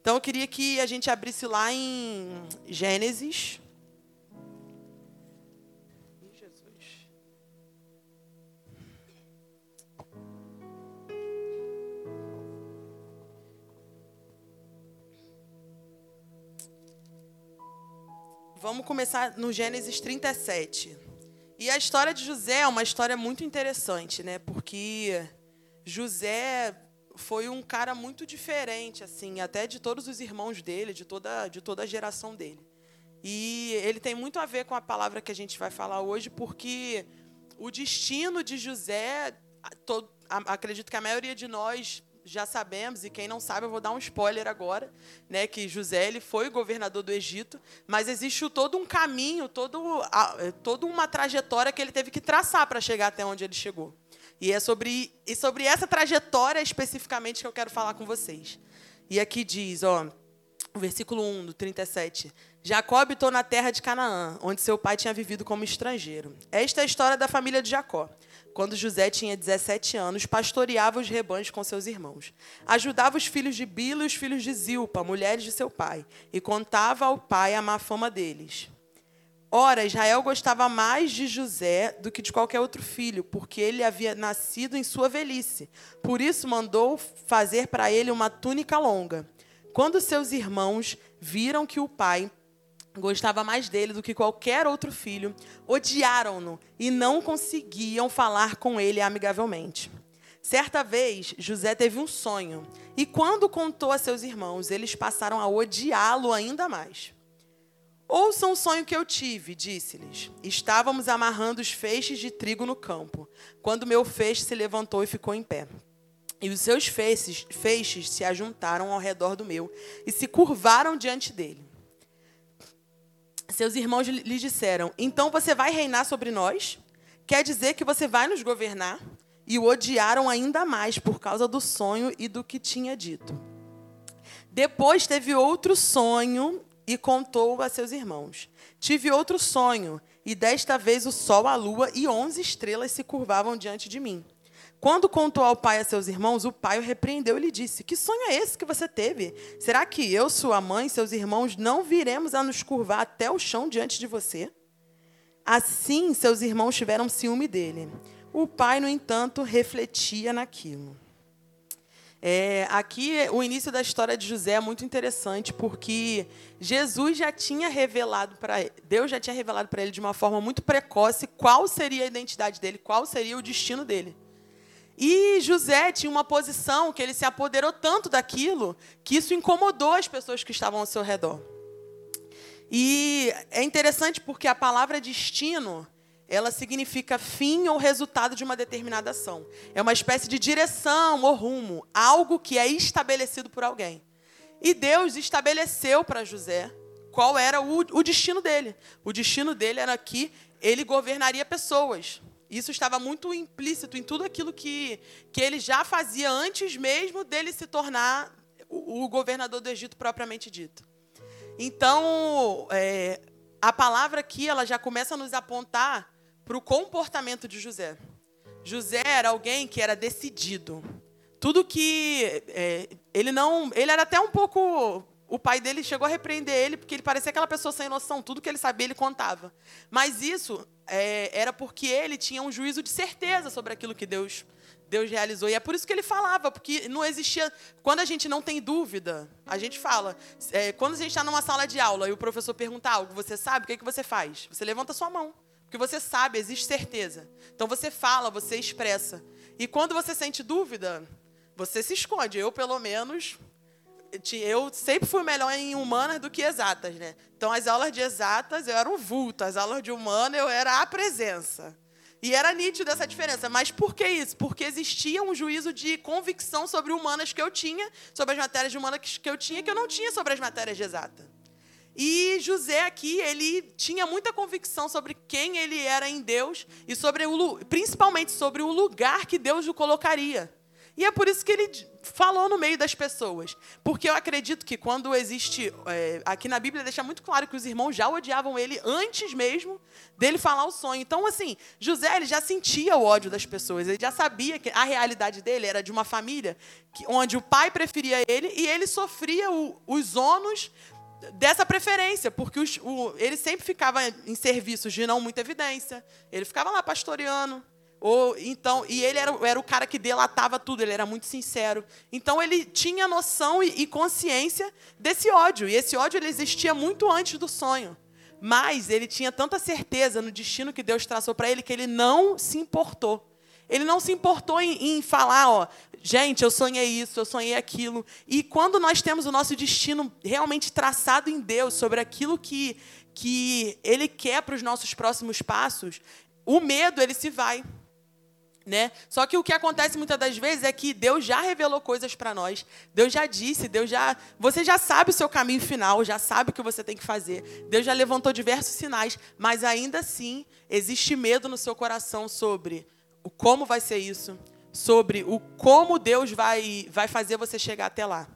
Então eu queria que a gente abrisse lá em Gênesis. Vamos começar no Gênesis 37. E a história de José é uma história muito interessante, né? Porque José foi um cara muito diferente, assim, até de todos os irmãos dele, de toda, de toda a geração dele. E ele tem muito a ver com a palavra que a gente vai falar hoje, porque o destino de José, todo, acredito que a maioria de nós já sabemos, e quem não sabe, eu vou dar um spoiler agora, né, que José ele foi governador do Egito, mas existe todo um caminho, todo, toda uma trajetória que ele teve que traçar para chegar até onde ele chegou. E é sobre, e sobre essa trajetória especificamente que eu quero falar com vocês. E aqui diz, ó, o versículo 1 do 37. Jacó habitou na terra de Canaã, onde seu pai tinha vivido como estrangeiro. Esta é a história da família de Jacó. Quando José tinha 17 anos, pastoreava os rebanhos com seus irmãos. Ajudava os filhos de Bila e os filhos de Zilpa, mulheres de seu pai, e contava ao pai a má fama deles. Ora, Israel gostava mais de José do que de qualquer outro filho, porque ele havia nascido em sua velhice. Por isso mandou fazer para ele uma túnica longa. Quando seus irmãos viram que o pai gostava mais dele do que qualquer outro filho, odiaram-no e não conseguiam falar com ele amigavelmente. Certa vez, José teve um sonho, e quando contou a seus irmãos, eles passaram a odiá-lo ainda mais. Ouçam o sonho que eu tive, disse-lhes. Estávamos amarrando os feixes de trigo no campo, quando meu feixe se levantou e ficou em pé. E os seus feixes, feixes se ajuntaram ao redor do meu e se curvaram diante dele. Seus irmãos lhe disseram: Então você vai reinar sobre nós? Quer dizer que você vai nos governar? E o odiaram ainda mais por causa do sonho e do que tinha dito. Depois teve outro sonho e contou a seus irmãos: Tive outro sonho, e desta vez o sol, a lua e onze estrelas se curvavam diante de mim. Quando contou ao pai a seus irmãos, o pai o repreendeu e lhe disse: Que sonho é esse que você teve? Será que eu, sua mãe e seus irmãos não viremos a nos curvar até o chão diante de você? Assim, seus irmãos tiveram ciúme dele. O pai, no entanto, refletia naquilo. É, aqui, o início da história de José é muito interessante, porque Jesus já tinha revelado para Deus já tinha revelado para ele de uma forma muito precoce qual seria a identidade dele, qual seria o destino dele. E José tinha uma posição que ele se apoderou tanto daquilo que isso incomodou as pessoas que estavam ao seu redor. E é interessante porque a palavra destino ela significa fim ou resultado de uma determinada ação. É uma espécie de direção ou rumo, algo que é estabelecido por alguém. E Deus estabeleceu para José qual era o, o, destino dele. O destino dele era que ele governaria pessoas. Isso estava muito implícito em tudo aquilo que, que ele já fazia antes mesmo dele se tornar o, o governador do Egito propriamente dito. Então, é, a palavra aqui ela já começa a nos apontar para o comportamento de José. José era alguém que era decidido. Tudo que é, ele não, ele era até um pouco o pai dele chegou a repreender ele porque ele parecia aquela pessoa sem noção, tudo que ele sabia ele contava. Mas isso é, era porque ele tinha um juízo de certeza sobre aquilo que Deus Deus realizou. E é por isso que ele falava, porque não existia. Quando a gente não tem dúvida, a gente fala. É, quando a gente está numa sala de aula e o professor pergunta algo, você sabe, o que, é que você faz? Você levanta a sua mão. Porque você sabe, existe certeza. Então você fala, você expressa. E quando você sente dúvida, você se esconde. Eu, pelo menos, eu sempre fui melhor em humanas do que exatas, né? Então, as aulas de exatas eu era um vulto, as aulas de humana eu era a presença. E era nítido essa diferença. Mas por que isso? Porque existia um juízo de convicção sobre humanas que eu tinha, sobre as matérias de humanas que eu tinha, que eu não tinha sobre as matérias de exata. E José aqui, ele tinha muita convicção sobre quem ele era em Deus e sobre o, principalmente sobre o lugar que Deus o colocaria. E é por isso que ele falou no meio das pessoas. Porque eu acredito que quando existe. É, aqui na Bíblia deixa muito claro que os irmãos já odiavam ele antes mesmo dele falar o sonho. Então, assim, José ele já sentia o ódio das pessoas. Ele já sabia que a realidade dele era de uma família que, onde o pai preferia ele e ele sofria o, os ônus dessa preferência, porque os, o, ele sempre ficava em serviços de não muita evidência. Ele ficava lá pastoreando. Ou, então, e ele era, era o cara que delatava tudo, ele era muito sincero. Então ele tinha noção e, e consciência desse ódio. E esse ódio ele existia muito antes do sonho. Mas ele tinha tanta certeza no destino que Deus traçou para ele que ele não se importou. Ele não se importou em, em, falar, ó, gente, eu sonhei isso, eu sonhei aquilo. E quando nós temos o nosso destino realmente traçado em Deus sobre aquilo que, que Ele quer para os nossos próximos passos, o medo ele se vai. Né? Só que o que acontece muitas das vezes é que Deus já revelou coisas para nós. Deus já disse, Deus já, você já sabe o seu caminho final, já sabe o que você tem que fazer. Deus já levantou diversos sinais, mas ainda assim existe medo no seu coração sobre o como vai ser isso, sobre o como Deus vai vai fazer você chegar até lá.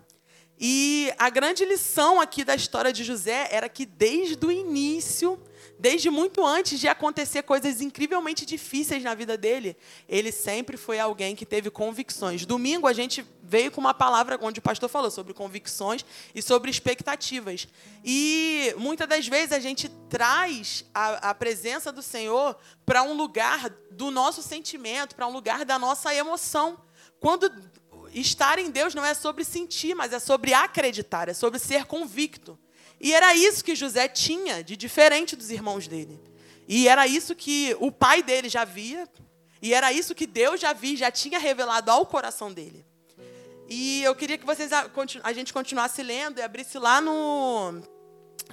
E a grande lição aqui da história de José era que desde o início Desde muito antes de acontecer coisas incrivelmente difíceis na vida dele, ele sempre foi alguém que teve convicções. Domingo a gente veio com uma palavra onde o pastor falou sobre convicções e sobre expectativas. E muitas das vezes a gente traz a, a presença do Senhor para um lugar do nosso sentimento, para um lugar da nossa emoção. Quando estar em Deus não é sobre sentir, mas é sobre acreditar, é sobre ser convicto. E era isso que José tinha de diferente dos irmãos dele. E era isso que o pai dele já via, e era isso que Deus já via, já tinha revelado ao coração dele. E eu queria que vocês a gente continuasse lendo e abrisse lá no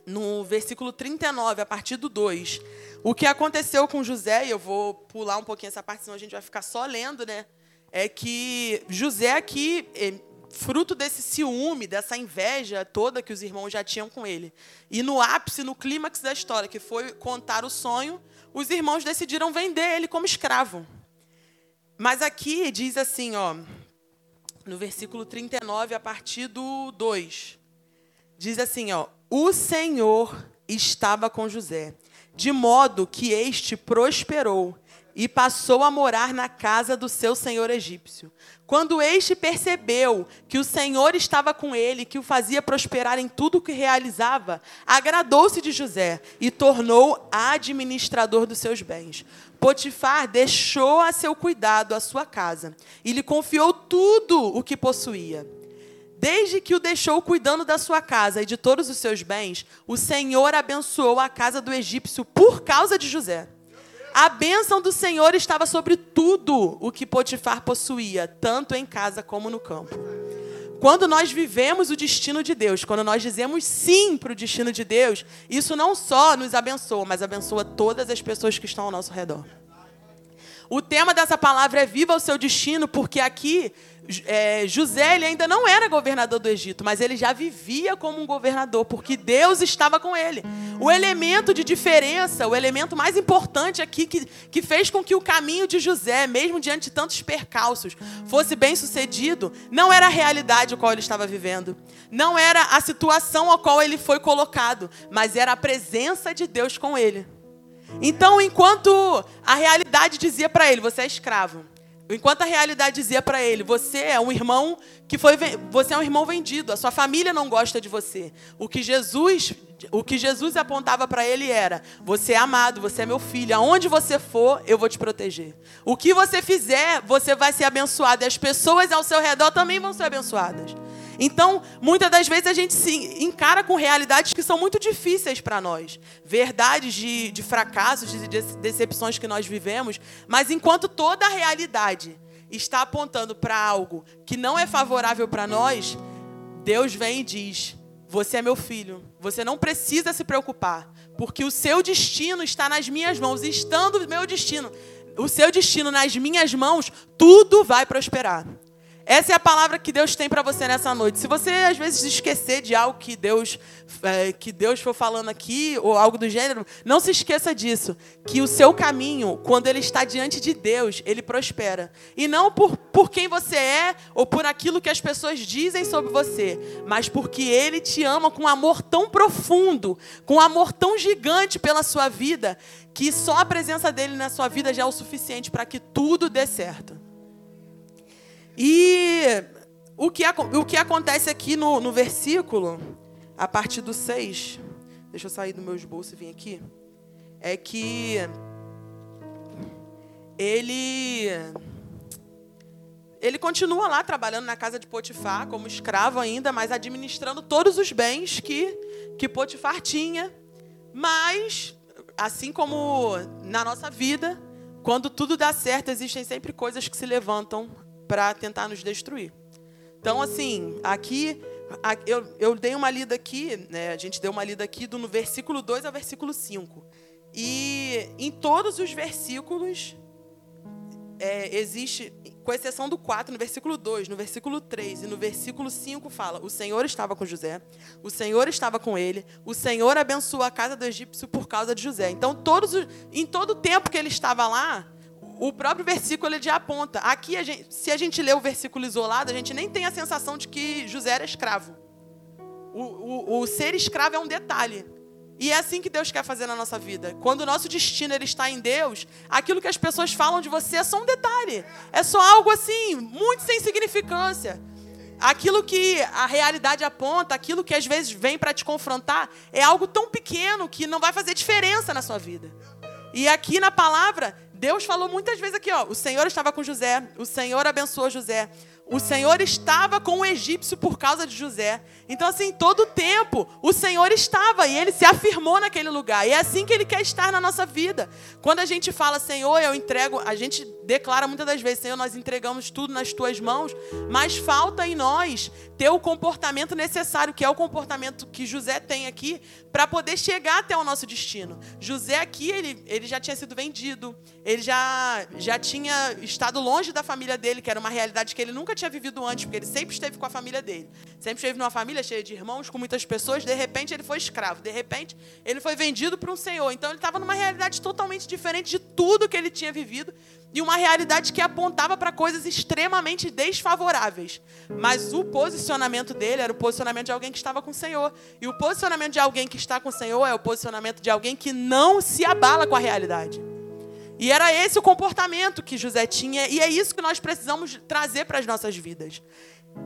no versículo 39, a partir do 2. O que aconteceu com José, e eu vou pular um pouquinho essa parte, senão a gente vai ficar só lendo, né? É que José aqui, fruto desse ciúme, dessa inveja toda que os irmãos já tinham com ele. E no ápice, no clímax da história, que foi contar o sonho, os irmãos decidiram vender ele como escravo. Mas aqui diz assim, ó, no versículo 39, a partir do 2, diz assim, ó: "O Senhor estava com José, de modo que este prosperou e passou a morar na casa do seu senhor egípcio. Quando este percebeu que o Senhor estava com ele, que o fazia prosperar em tudo o que realizava, agradou-se de José e tornou administrador dos seus bens. Potifar deixou a seu cuidado a sua casa e lhe confiou tudo o que possuía. Desde que o deixou cuidando da sua casa e de todos os seus bens, o Senhor abençoou a casa do egípcio por causa de José. A bênção do Senhor estava sobre tudo o que Potifar possuía, tanto em casa como no campo. Quando nós vivemos o destino de Deus, quando nós dizemos sim para o destino de Deus, isso não só nos abençoa, mas abençoa todas as pessoas que estão ao nosso redor. O tema dessa palavra é Viva o seu destino, porque aqui é, José ele ainda não era governador do Egito, mas ele já vivia como um governador, porque Deus estava com ele. O elemento de diferença, o elemento mais importante aqui que, que fez com que o caminho de José, mesmo diante de tantos percalços, fosse bem sucedido, não era a realidade a qual ele estava vivendo, não era a situação a qual ele foi colocado, mas era a presença de Deus com ele. Então, enquanto a realidade dizia para ele: você é escravo. Enquanto a realidade dizia para ele: você é um irmão que foi você é um irmão vendido, a sua família não gosta de você. O que Jesus o que Jesus apontava para ele era: você é amado, você é meu filho. Aonde você for, eu vou te proteger. O que você fizer, você vai ser abençoado e as pessoas ao seu redor também vão ser abençoadas. Então, muitas das vezes a gente se encara com realidades que são muito difíceis para nós, verdades de, de fracassos, de decepções que nós vivemos, mas enquanto toda a realidade está apontando para algo que não é favorável para nós, Deus vem e diz: Você é meu filho, você não precisa se preocupar, porque o seu destino está nas minhas mãos, estando o meu destino, o seu destino nas minhas mãos, tudo vai prosperar. Essa é a palavra que Deus tem para você nessa noite. Se você às vezes esquecer de algo que Deus é, que Deus for falando aqui ou algo do gênero, não se esqueça disso, que o seu caminho, quando ele está diante de Deus, ele prospera. E não por, por quem você é ou por aquilo que as pessoas dizem sobre você, mas porque ele te ama com um amor tão profundo, com um amor tão gigante pela sua vida, que só a presença dele na sua vida já é o suficiente para que tudo dê certo. E o que, o que acontece aqui no, no versículo, a partir do 6, deixa eu sair do meu esboço e vir aqui, é que ele ele continua lá trabalhando na casa de Potifar como escravo ainda, mas administrando todos os bens que que Potifar tinha. Mas assim como na nossa vida, quando tudo dá certo, existem sempre coisas que se levantam para tentar nos destruir. Então, assim, aqui, eu, eu dei uma lida aqui, né, a gente deu uma lida aqui do no versículo 2 ao versículo 5. E em todos os versículos, é, existe, com exceção do 4, no versículo 2, no versículo 3 e no versículo 5, fala: O Senhor estava com José, o Senhor estava com ele, o Senhor abençoou a casa do egípcio por causa de José. Então, todos, em todo o tempo que ele estava lá, o próprio versículo ele já aponta. Aqui, a gente, se a gente lê o versículo isolado, a gente nem tem a sensação de que José era escravo. O, o, o, ser escravo é um detalhe. E é assim que Deus quer fazer na nossa vida. Quando o nosso destino ele está em Deus, aquilo que as pessoas falam de você é só um detalhe. É só algo assim, muito sem significância. Aquilo que a realidade aponta, aquilo que às vezes vem para te confrontar, é algo tão pequeno que não vai fazer diferença na sua vida. E aqui na palavra, Deus falou muitas vezes aqui, ó, o Senhor estava com José, o Senhor abençoou José. O Senhor estava com o egípcio por causa de José. Então, assim, todo o tempo, o Senhor estava e ele se afirmou naquele lugar. E é assim que ele quer estar na nossa vida. Quando a gente fala, Senhor, eu entrego, a gente declara muitas das vezes, Senhor, nós entregamos tudo nas tuas mãos, mas falta em nós ter o comportamento necessário, que é o comportamento que José tem aqui, para poder chegar até o nosso destino. José aqui, ele, ele já tinha sido vendido, ele já, já tinha estado longe da família dele, que era uma realidade que ele nunca tinha vivido antes, porque ele sempre esteve com a família dele. Sempre esteve numa família cheia de irmãos, com muitas pessoas. De repente, ele foi escravo. De repente, ele foi vendido para um senhor. Então, ele estava numa realidade totalmente diferente de tudo que ele tinha vivido e uma realidade que apontava para coisas extremamente desfavoráveis. Mas o posicionamento dele era o posicionamento de alguém que estava com o Senhor. E o posicionamento de alguém que está com o Senhor é o posicionamento de alguém que não se abala com a realidade. E era esse o comportamento que José tinha, e é isso que nós precisamos trazer para as nossas vidas.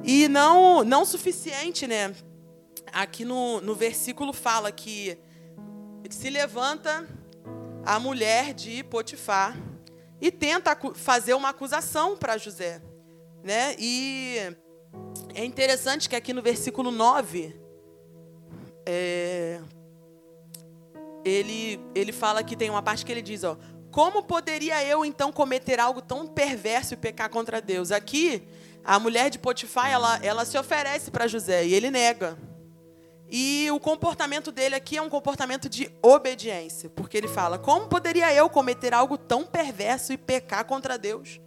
E não, não suficiente, né? Aqui no, no versículo fala que se levanta a mulher de Potifar e tenta fazer uma acusação para José. Né? E é interessante que aqui no versículo 9, é, ele, ele fala que tem uma parte que ele diz, ó, como poderia eu então cometer algo tão perverso e pecar contra Deus? Aqui, a mulher de Potifar, ela, ela se oferece para José e ele nega. E o comportamento dele aqui é um comportamento de obediência, porque ele fala: Como poderia eu cometer algo tão perverso e pecar contra Deus?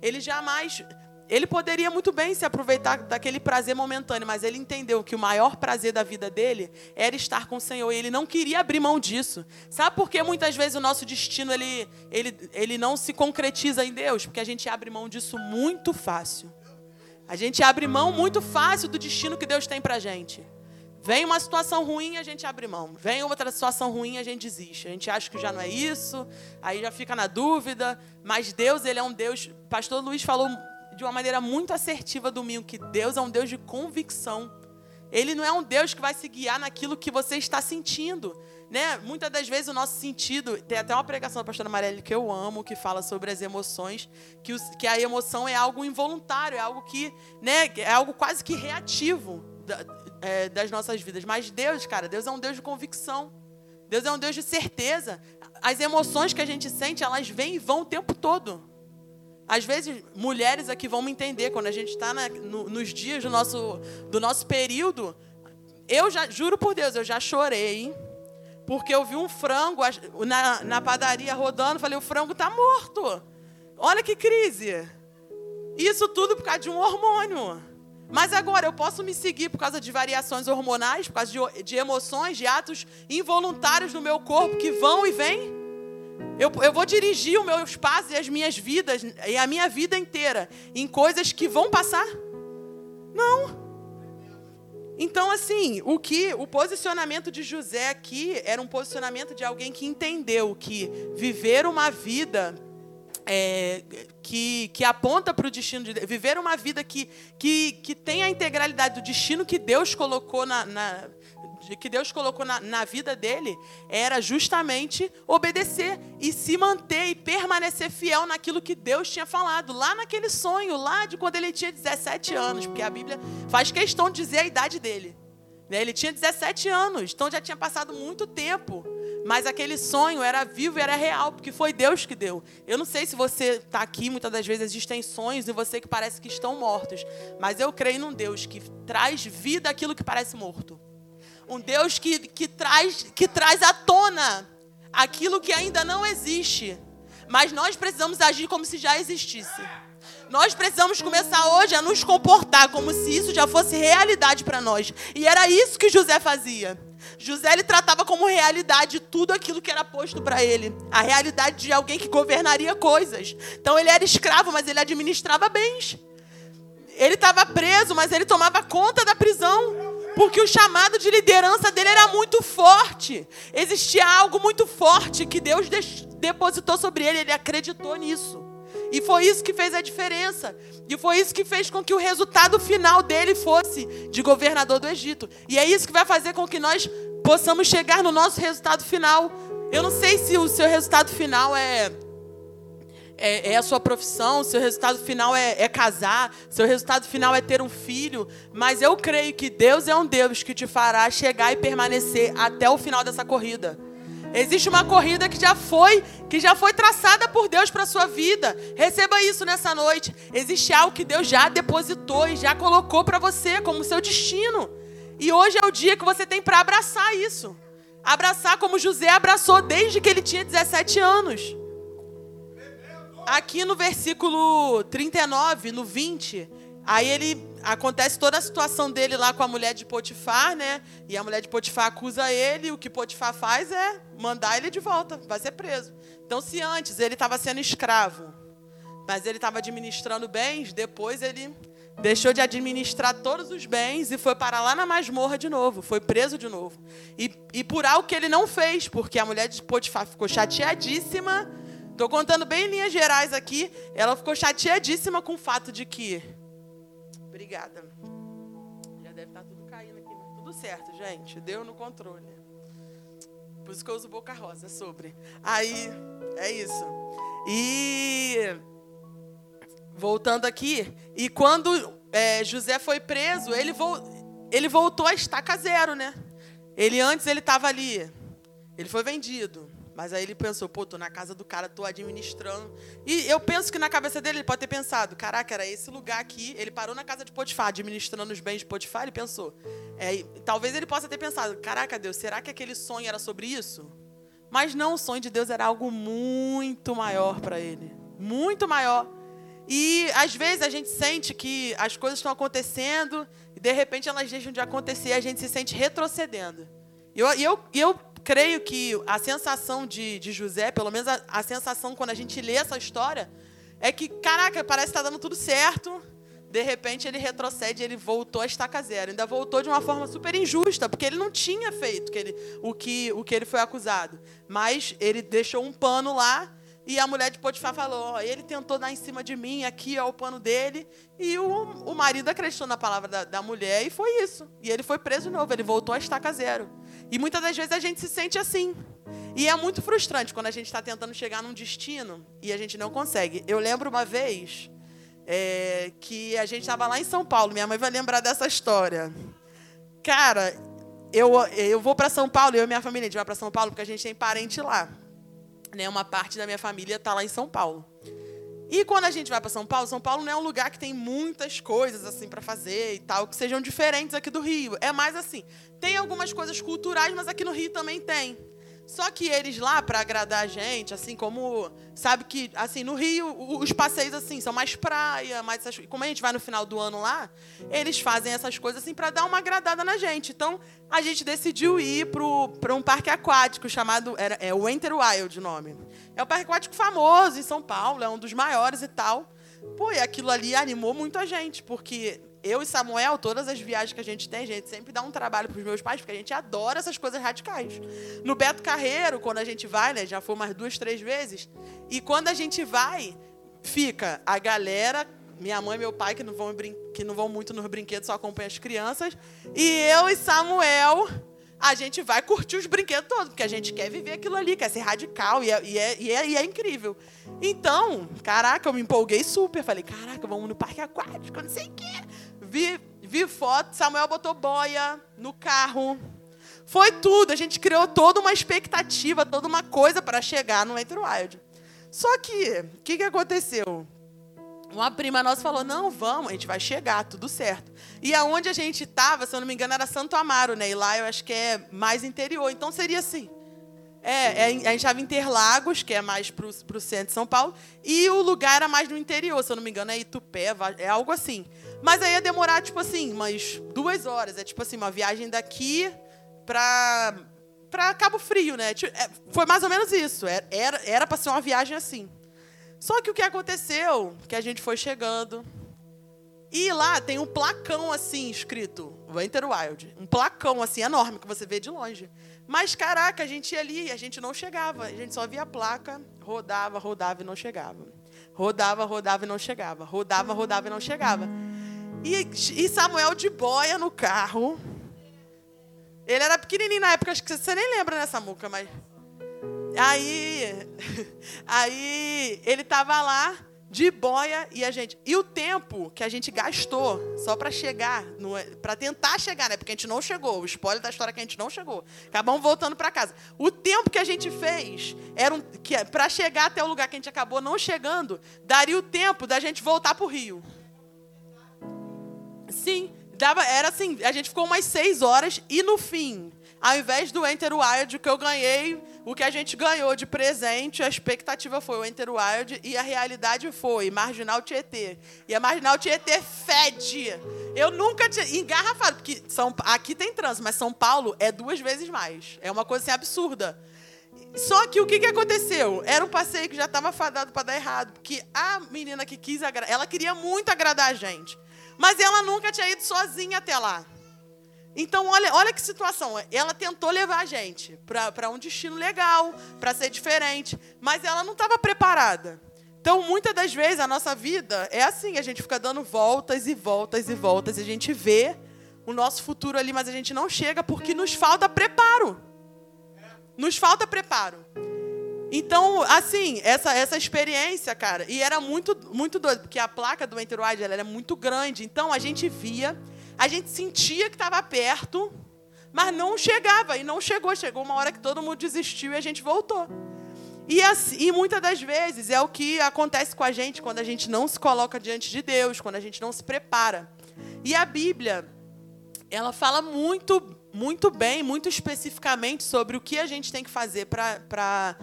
Ele jamais. Ele poderia muito bem se aproveitar daquele prazer momentâneo, mas ele entendeu que o maior prazer da vida dele era estar com o Senhor e ele não queria abrir mão disso. Sabe por que muitas vezes o nosso destino ele, ele, ele não se concretiza em Deus? Porque a gente abre mão disso muito fácil. A gente abre mão muito fácil do destino que Deus tem pra gente. Vem uma situação ruim, a gente abre mão. Vem outra situação ruim, a gente desiste. A gente acha que já não é isso, aí já fica na dúvida. Mas Deus, ele é um Deus. Pastor Luiz falou de uma maneira muito assertiva domingo que Deus é um Deus de convicção. Ele não é um Deus que vai se guiar naquilo que você está sentindo. Né? Muitas das vezes o nosso sentido. Tem até uma pregação da pastora Amarelli que eu amo, que fala sobre as emoções, que, os, que a emoção é algo involuntário, é algo que. Né, é algo quase que reativo da, é, das nossas vidas. Mas Deus, cara, Deus é um Deus de convicção. Deus é um Deus de certeza. As emoções que a gente sente, elas vêm e vão o tempo todo. Às vezes, mulheres aqui vão me entender, quando a gente está no, nos dias do nosso, do nosso período, eu já, juro por Deus, eu já chorei, porque eu vi um frango na, na padaria rodando, falei, o frango está morto. Olha que crise. Isso tudo por causa de um hormônio. Mas agora eu posso me seguir por causa de variações hormonais, por causa de, de emoções, de atos involuntários no meu corpo que vão e vêm? Eu, eu vou dirigir o meu espaço e as minhas vidas, e a minha vida inteira, em coisas que vão passar? Não. Então, assim, o que o posicionamento de José aqui era um posicionamento de alguém que entendeu que viver uma vida é, que, que aponta para o destino de Deus, viver uma vida que, que, que tem a integralidade do destino que Deus colocou na, na que Deus colocou na, na, vida dele era justamente obedecer e se manter e permanecer fiel naquilo que Deus tinha falado, lá naquele sonho, lá de quando ele tinha 17 anos, porque a Bíblia faz questão de dizer a idade dele. Né? Ele tinha 17 anos, então já tinha passado muito tempo. Mas aquele sonho era vivo e era real, porque foi Deus que deu. Eu não sei se você está aqui, muitas das vezes existem sonhos e você que parece que estão mortos. Mas eu creio num Deus que traz vida aquilo que parece morto. Um Deus que, que, traz, que traz à tona aquilo que ainda não existe. Mas nós precisamos agir como se já existisse. Nós precisamos começar hoje a nos comportar como se isso já fosse realidade para nós. E era isso que José fazia. José ele tratava como realidade tudo aquilo que era posto para ele. A realidade de alguém que governaria coisas. Então ele era escravo, mas ele administrava bens. Ele estava preso, mas ele tomava conta da prisão. Porque o chamado de liderança dele era muito forte. Existia algo muito forte que Deus depositou sobre ele. Ele acreditou nisso. E foi isso que fez a diferença. E foi isso que fez com que o resultado final dele fosse de governador do Egito. E é isso que vai fazer com que nós possamos chegar no nosso resultado final. Eu não sei se o seu resultado final é é, é, a sua profissão, seu resultado final é, é, casar, seu resultado final é ter um filho, mas eu creio que Deus é um Deus que te fará chegar e permanecer até o final dessa corrida. Existe uma corrida que já foi, que já foi traçada por Deus para sua vida. Receba isso nessa noite. Existe algo que Deus já depositou e já colocou para você como seu destino. E hoje é o dia que você tem para abraçar isso. Abraçar como José abraçou desde que ele tinha 17 anos. Aqui no versículo 39, no 20, aí ele acontece toda a situação dele lá com a mulher de Potifar, né? E a mulher de Potifar acusa ele, e o que Potifar faz é mandar ele de volta, vai ser preso. Então, se antes ele estava sendo escravo, mas ele estava administrando bens, depois ele deixou de administrar todos os bens e foi parar lá na masmorra de novo, foi preso de novo. E, e por algo que ele não fez, porque a mulher de Potifar ficou chateadíssima. Estou contando bem em linhas gerais aqui. Ela ficou chateadíssima com o fato de que. Obrigada. Já deve estar tá tudo caindo aqui, mas tudo certo, gente. Deu no controle. Por isso que eu uso boca rosa sobre. Aí, é isso. E voltando aqui, e quando é, José foi preso, ele, vo, ele voltou a estaca zero, né? Ele antes ele estava ali, ele foi vendido. Mas aí ele pensou, pô, tô na casa do cara, tô administrando. E eu penso que na cabeça dele ele pode ter pensado, caraca, era esse lugar aqui. Ele parou na casa de Potifar, administrando os bens de Potifar, ele pensou. É, talvez ele possa ter pensado, caraca, Deus, será que aquele sonho era sobre isso? Mas não, o sonho de Deus era algo muito maior para ele. Muito maior. E às vezes a gente sente que as coisas estão acontecendo e de repente elas deixam de acontecer e a gente se sente retrocedendo. E eu, eu, eu creio que a sensação de, de José, pelo menos a, a sensação quando a gente lê essa história, é que, caraca, parece que está dando tudo certo. De repente ele retrocede, ele voltou a estaca zero. Ainda voltou de uma forma super injusta, porque ele não tinha feito que ele, o, que, o que ele foi acusado. Mas ele deixou um pano lá e a mulher de Potifar falou: ele tentou dar em cima de mim, aqui é o pano dele. E o, o marido acreditou na palavra da, da mulher e foi isso. E ele foi preso de novo, ele voltou a estaca zero. E muitas das vezes a gente se sente assim. E é muito frustrante quando a gente está tentando chegar num destino e a gente não consegue. Eu lembro uma vez é, que a gente estava lá em São Paulo, minha mãe vai lembrar dessa história. Cara, eu, eu vou para São Paulo, eu e minha família, a gente vai para São Paulo porque a gente tem parente lá né, uma parte da minha família está lá em São Paulo. E quando a gente vai para São Paulo, São Paulo não é um lugar que tem muitas coisas assim para fazer e tal, que sejam diferentes aqui do Rio. É mais assim, tem algumas coisas culturais, mas aqui no Rio também tem. Só que eles lá, para agradar a gente, assim como. Sabe que, assim, no Rio, os passeios, assim, são mais praia, mais essas, Como a gente vai no final do ano lá, eles fazem essas coisas, assim, para dar uma agradada na gente. Então, a gente decidiu ir para um parque aquático chamado. Era, é o Enter Wild o nome. É um parque aquático famoso em São Paulo, é um dos maiores e tal. Pô, e aquilo ali animou muito a gente, porque eu e Samuel, todas as viagens que a gente tem, a gente sempre dá um trabalho para os meus pais, porque a gente adora essas coisas radicais. No Beto Carreiro, quando a gente vai, né, já foi umas duas, três vezes, e quando a gente vai, fica a galera, minha mãe e meu pai, que não vão, que não vão muito nos brinquedos, só acompanham as crianças, e eu e Samuel a gente vai curtir os brinquedos todos, porque a gente quer viver aquilo ali, quer ser radical, e é, e é, e é, e é incrível. Então, caraca, eu me empolguei super. Falei, caraca, vamos no parque aquático, não sei o quê. Vi, vi foto, Samuel botou boia no carro. Foi tudo, a gente criou toda uma expectativa, toda uma coisa para chegar no Enter Wild. Só que, o que, que aconteceu? Uma prima nossa falou: não, vamos, a gente vai chegar, tudo certo. E aonde a gente estava, se eu não me engano, era Santo Amaro, né? E lá eu acho que é mais interior. Então seria assim. É, é a gente estava em Interlagos, que é mais para o centro de São Paulo, e o lugar era mais no interior, se eu não me engano, é Itupé, é algo assim. Mas aí ia demorar, tipo assim, umas duas horas. É tipo assim, uma viagem daqui para para Cabo Frio, né? Tipo, é, foi mais ou menos isso. Era era para ser uma viagem assim. Só que o que aconteceu? Que a gente foi chegando. E lá tem um placão assim escrito, Winter Wild. Um placão assim enorme que você vê de longe. Mas caraca, a gente ia ali e a gente não chegava. A gente só via a placa, rodava, rodava e não chegava. Rodava, rodava e não chegava. Rodava, rodava e não chegava. E, e Samuel de boia no carro. Ele era pequenininho na época, acho que você nem lembra nessa muca, mas Aí, aí ele estava lá de boia e a gente. E o tempo que a gente gastou só para chegar, para tentar chegar, né? Porque a gente não chegou. O spoiler da história é que a gente não chegou. Acabamos voltando para casa. O tempo que a gente fez era um, que para chegar até o lugar que a gente acabou não chegando, daria o tempo da gente voltar para o Rio. Sim, dava, era assim. A gente ficou umas seis horas e no fim, ao invés do Enter Wild que eu ganhei o que a gente ganhou de presente, a expectativa foi o Enter Wild e a realidade foi Marginal Tietê. E a Marginal Tietê fede. Eu nunca tinha. Engarrafado, porque São, aqui tem trânsito, mas São Paulo é duas vezes mais. É uma coisa assim absurda. Só que o que, que aconteceu? Era um passeio que já estava fadado para dar errado. Porque a menina que quis agradar, ela queria muito agradar a gente. Mas ela nunca tinha ido sozinha até lá. Então, olha, olha que situação. Ela tentou levar a gente para um destino legal, para ser diferente, mas ela não estava preparada. Então, muitas das vezes, a nossa vida é assim: a gente fica dando voltas e voltas e voltas, e a gente vê o nosso futuro ali, mas a gente não chega porque nos falta preparo. Nos falta preparo. Então, assim, essa, essa experiência, cara, e era muito, muito doido, porque a placa do Enterwide ela era muito grande, então a gente via a gente sentia que estava perto, mas não chegava. E não chegou. Chegou uma hora que todo mundo desistiu e a gente voltou. E, assim, e muitas das vezes é o que acontece com a gente quando a gente não se coloca diante de Deus, quando a gente não se prepara. E a Bíblia, ela fala muito, muito bem, muito especificamente sobre o que a gente tem que fazer para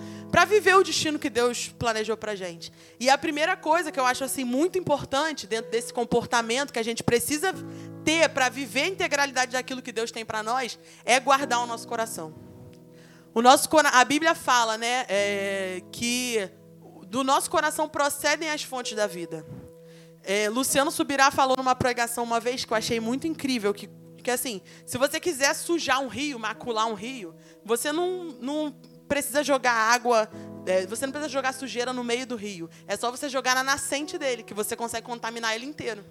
viver o destino que Deus planejou para gente. E a primeira coisa que eu acho assim muito importante dentro desse comportamento que a gente precisa ter para viver a integralidade daquilo que Deus tem para nós é guardar o nosso coração. O nosso, a Bíblia fala né, é, que do nosso coração procedem as fontes da vida. É, Luciano Subirá falou numa pregação uma vez que eu achei muito incrível, que, que assim, se você quiser sujar um rio, macular um rio, você não, não precisa jogar água, é, você não precisa jogar sujeira no meio do rio. É só você jogar na nascente dele, que você consegue contaminar ele inteiro.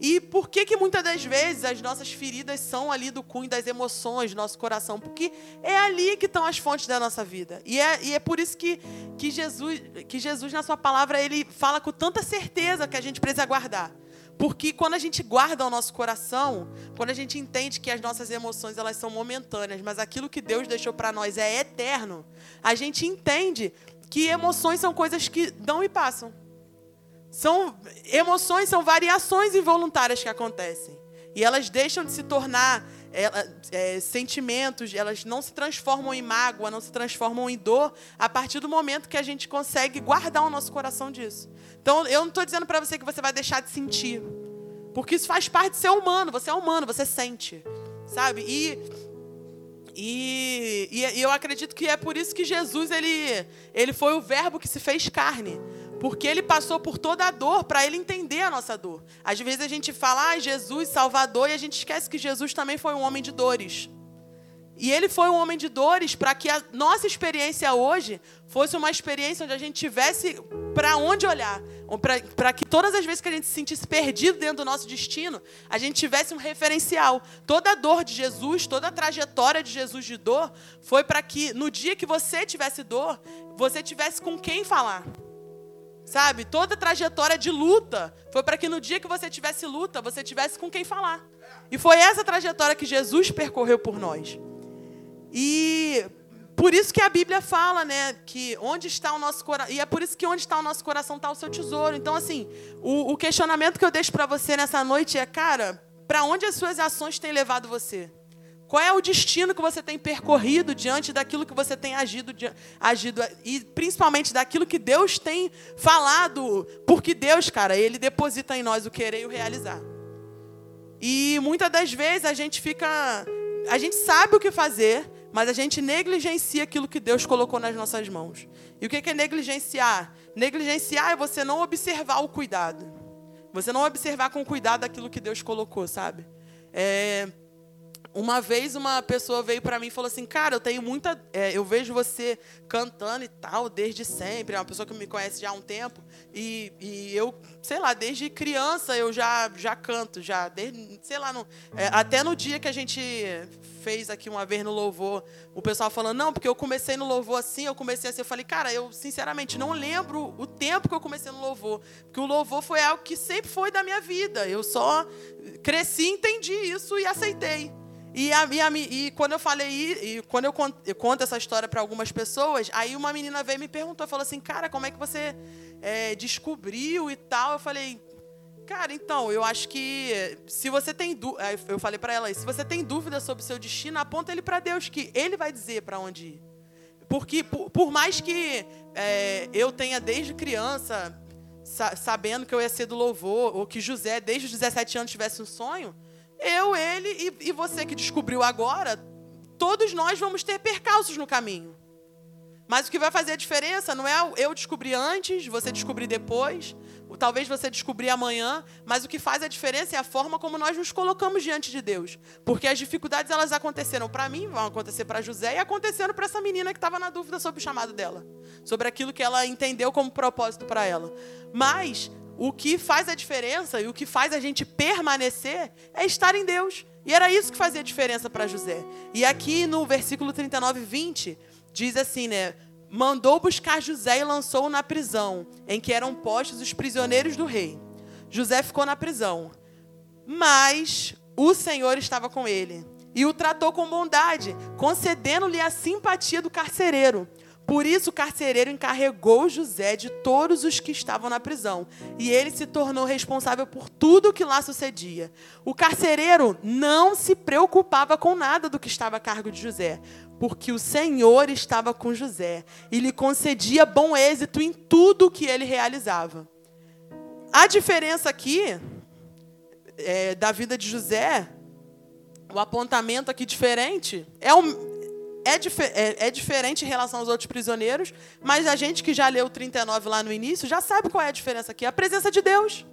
E por que que muitas das vezes as nossas feridas são ali do cunho das emoções do nosso coração? Porque é ali que estão as fontes da nossa vida. E é, e é por isso que, que, Jesus, que Jesus, na sua palavra, ele fala com tanta certeza que a gente precisa guardar. Porque quando a gente guarda o nosso coração, quando a gente entende que as nossas emoções elas são momentâneas, mas aquilo que Deus deixou para nós é eterno, a gente entende que emoções são coisas que dão e passam. São emoções, são variações involuntárias que acontecem. E elas deixam de se tornar ela, é, sentimentos, elas não se transformam em mágoa, não se transformam em dor, a partir do momento que a gente consegue guardar o nosso coração disso. Então, eu não estou dizendo para você que você vai deixar de sentir, porque isso faz parte de ser humano. Você é humano, você sente, sabe? E e, e, eu acredito que é por isso que Jesus ele, ele foi o verbo que se fez carne. Porque ele passou por toda a dor para ele entender a nossa dor. Às vezes a gente fala, ah, Jesus, Salvador, e a gente esquece que Jesus também foi um homem de dores. E ele foi um homem de dores para que a nossa experiência hoje fosse uma experiência onde a gente tivesse para onde olhar. Para que todas as vezes que a gente se sentisse perdido dentro do nosso destino, a gente tivesse um referencial. Toda a dor de Jesus, toda a trajetória de Jesus de dor, foi para que no dia que você tivesse dor, você tivesse com quem falar. Sabe? Toda trajetória de luta foi para que no dia que você tivesse luta, você tivesse com quem falar. E foi essa trajetória que Jesus percorreu por nós. E por isso que a Bíblia fala, né, que onde está o nosso coração, e é por isso que onde está o nosso coração está o seu tesouro. Então, assim, o, o questionamento que eu deixo para você nessa noite é, cara, para onde as suas ações têm levado você? Qual é o destino que você tem percorrido diante daquilo que você tem agido, agido e principalmente daquilo que Deus tem falado? Porque Deus, cara, Ele deposita em nós o querer e o realizar. E muitas das vezes a gente fica. A gente sabe o que fazer, mas a gente negligencia aquilo que Deus colocou nas nossas mãos. E o que é negligenciar? Negligenciar é você não observar o cuidado. Você não observar com cuidado aquilo que Deus colocou, sabe? É, uma vez uma pessoa veio para mim e falou assim, cara, eu tenho muita, é, eu vejo você cantando e tal desde sempre, é uma pessoa que me conhece já há um tempo e, e eu, sei lá, desde criança eu já já canto, já desde, sei lá, no, é, até no dia que a gente fez aqui uma vez no louvor, o pessoal falando não, porque eu comecei no louvor assim, eu comecei assim, eu falei, cara, eu sinceramente não lembro o tempo que eu comecei no louvor, porque o louvor foi algo que sempre foi da minha vida, eu só cresci, entendi isso e aceitei. E, a, e, a, e, quando eu falei, e quando eu conto, eu conto essa história para algumas pessoas, aí uma menina veio e me perguntou, falou assim, cara, como é que você é, descobriu e tal? Eu falei, cara, então, eu acho que se você tem dúvida, eu falei para ela, se você tem dúvida sobre o seu destino, aponta ele para Deus, que Ele vai dizer para onde ir. Porque por, por mais que é, eu tenha desde criança sa, sabendo que eu ia ser do louvor, ou que José desde os 17 anos tivesse um sonho, eu, ele e, e você que descobriu agora, todos nós vamos ter percalços no caminho. Mas o que vai fazer a diferença não é eu descobrir antes, você descobrir depois, talvez você descobrir amanhã, mas o que faz a diferença é a forma como nós nos colocamos diante de Deus. Porque as dificuldades elas aconteceram para mim, vão acontecer para José e aconteceram para essa menina que estava na dúvida sobre o chamado dela, sobre aquilo que ela entendeu como propósito para ela. Mas o que faz a diferença e o que faz a gente permanecer é estar em Deus. E era isso que fazia a diferença para José. E aqui no versículo 39, 20, diz assim, né? Mandou buscar José e lançou-o na prisão, em que eram postos os prisioneiros do rei. José ficou na prisão, mas o Senhor estava com ele e o tratou com bondade, concedendo-lhe a simpatia do carcereiro. Por isso o carcereiro encarregou José de todos os que estavam na prisão, e ele se tornou responsável por tudo o que lá sucedia. O carcereiro não se preocupava com nada do que estava a cargo de José, porque o Senhor estava com José e lhe concedia bom êxito em tudo o que ele realizava. A diferença aqui é, da vida de José, o apontamento aqui diferente, é o, é, dif é, é, diferente em relação aos outros prisioneiros, mas a gente que já leu 39 lá no início já sabe qual é a diferença aqui: a presença de Deus.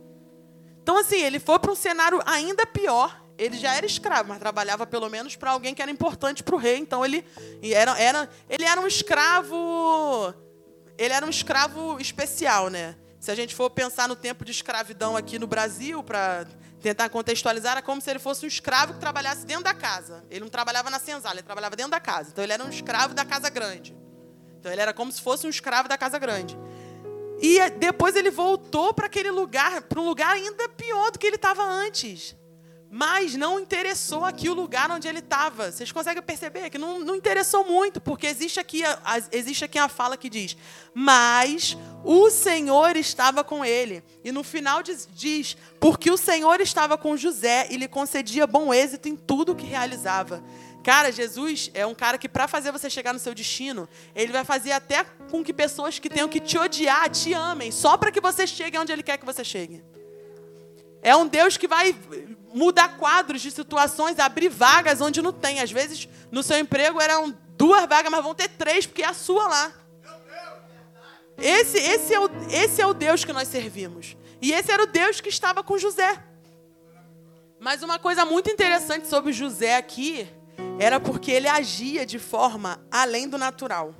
Então, assim, ele foi para um cenário ainda pior. Ele já era escravo, mas trabalhava pelo menos para alguém que era importante para o rei. Então, ele era, era, ele era um escravo. Ele era um escravo especial, né? Se a gente for pensar no tempo de escravidão aqui no Brasil, para tentar contextualizar, era como se ele fosse um escravo que trabalhasse dentro da casa. Ele não trabalhava na senzala, ele trabalhava dentro da casa. Então ele era um escravo da casa grande. Então ele era como se fosse um escravo da casa grande. E depois ele voltou para aquele lugar, para um lugar ainda pior do que ele estava antes. Mas não interessou aqui o lugar onde ele estava. Vocês conseguem perceber que não, não interessou muito, porque existe aqui, a, existe aqui a fala que diz: Mas o Senhor estava com ele. E no final diz, diz: Porque o Senhor estava com José e lhe concedia bom êxito em tudo que realizava. Cara, Jesus é um cara que, para fazer você chegar no seu destino, ele vai fazer até com que pessoas que tenham que te odiar te amem, só para que você chegue onde ele quer que você chegue. É um Deus que vai mudar quadros de situações, abrir vagas onde não tem. Às vezes, no seu emprego eram duas vagas, mas vão ter três, porque é a sua lá. Esse, esse, é o, esse é o Deus que nós servimos. E esse era o Deus que estava com José. Mas uma coisa muito interessante sobre José aqui era porque ele agia de forma além do natural.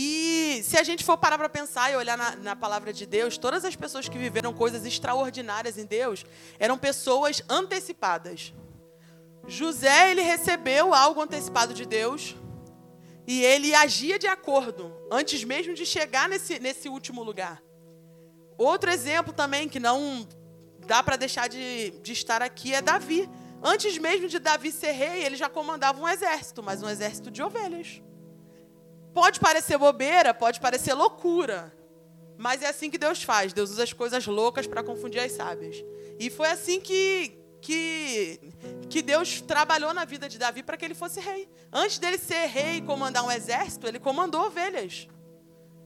E se a gente for parar para pensar e olhar na, na, palavra de Deus, todas as pessoas que viveram coisas extraordinárias em Deus eram pessoas antecipadas. José, ele recebeu algo antecipado de Deus e ele agia de acordo, antes mesmo de chegar nesse, nesse último lugar. Outro exemplo também que não dá para deixar de, de estar aqui é Davi. Antes mesmo de Davi ser rei, ele já comandava um exército, mas um exército de ovelhas. Pode parecer bobeira, pode parecer loucura. Mas é assim que Deus faz. Deus usa as coisas loucas para confundir as sábias. E foi assim que, que, que Deus trabalhou na vida de Davi para que ele fosse rei. Antes dele ser rei e comandar um exército, ele comandou ovelhas.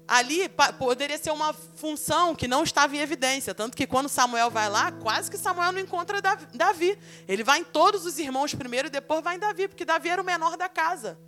Ali poderia ser uma função que não estava em evidência. Tanto que quando Samuel vai lá, quase que Samuel não encontra Davi. Ele vai em todos os irmãos primeiro e depois vai em Davi, porque Davi era o menor da casa.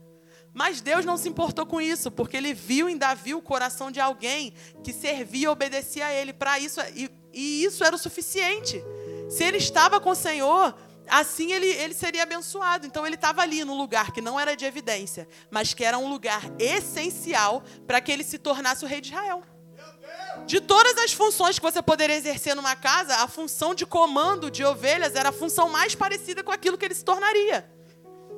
Mas Deus não se importou com isso, porque ele viu em Davi o coração de alguém que servia e obedecia a ele. Para isso, e, e, isso era o suficiente. Se ele estava com o Senhor, assim ele, ele seria abençoado. Então ele estava ali num lugar que não era de evidência, mas que era um lugar essencial para que ele se tornasse o rei de Israel. De todas as funções que você poderia exercer numa casa, a função de comando de ovelhas era a função mais parecida com aquilo que ele se tornaria.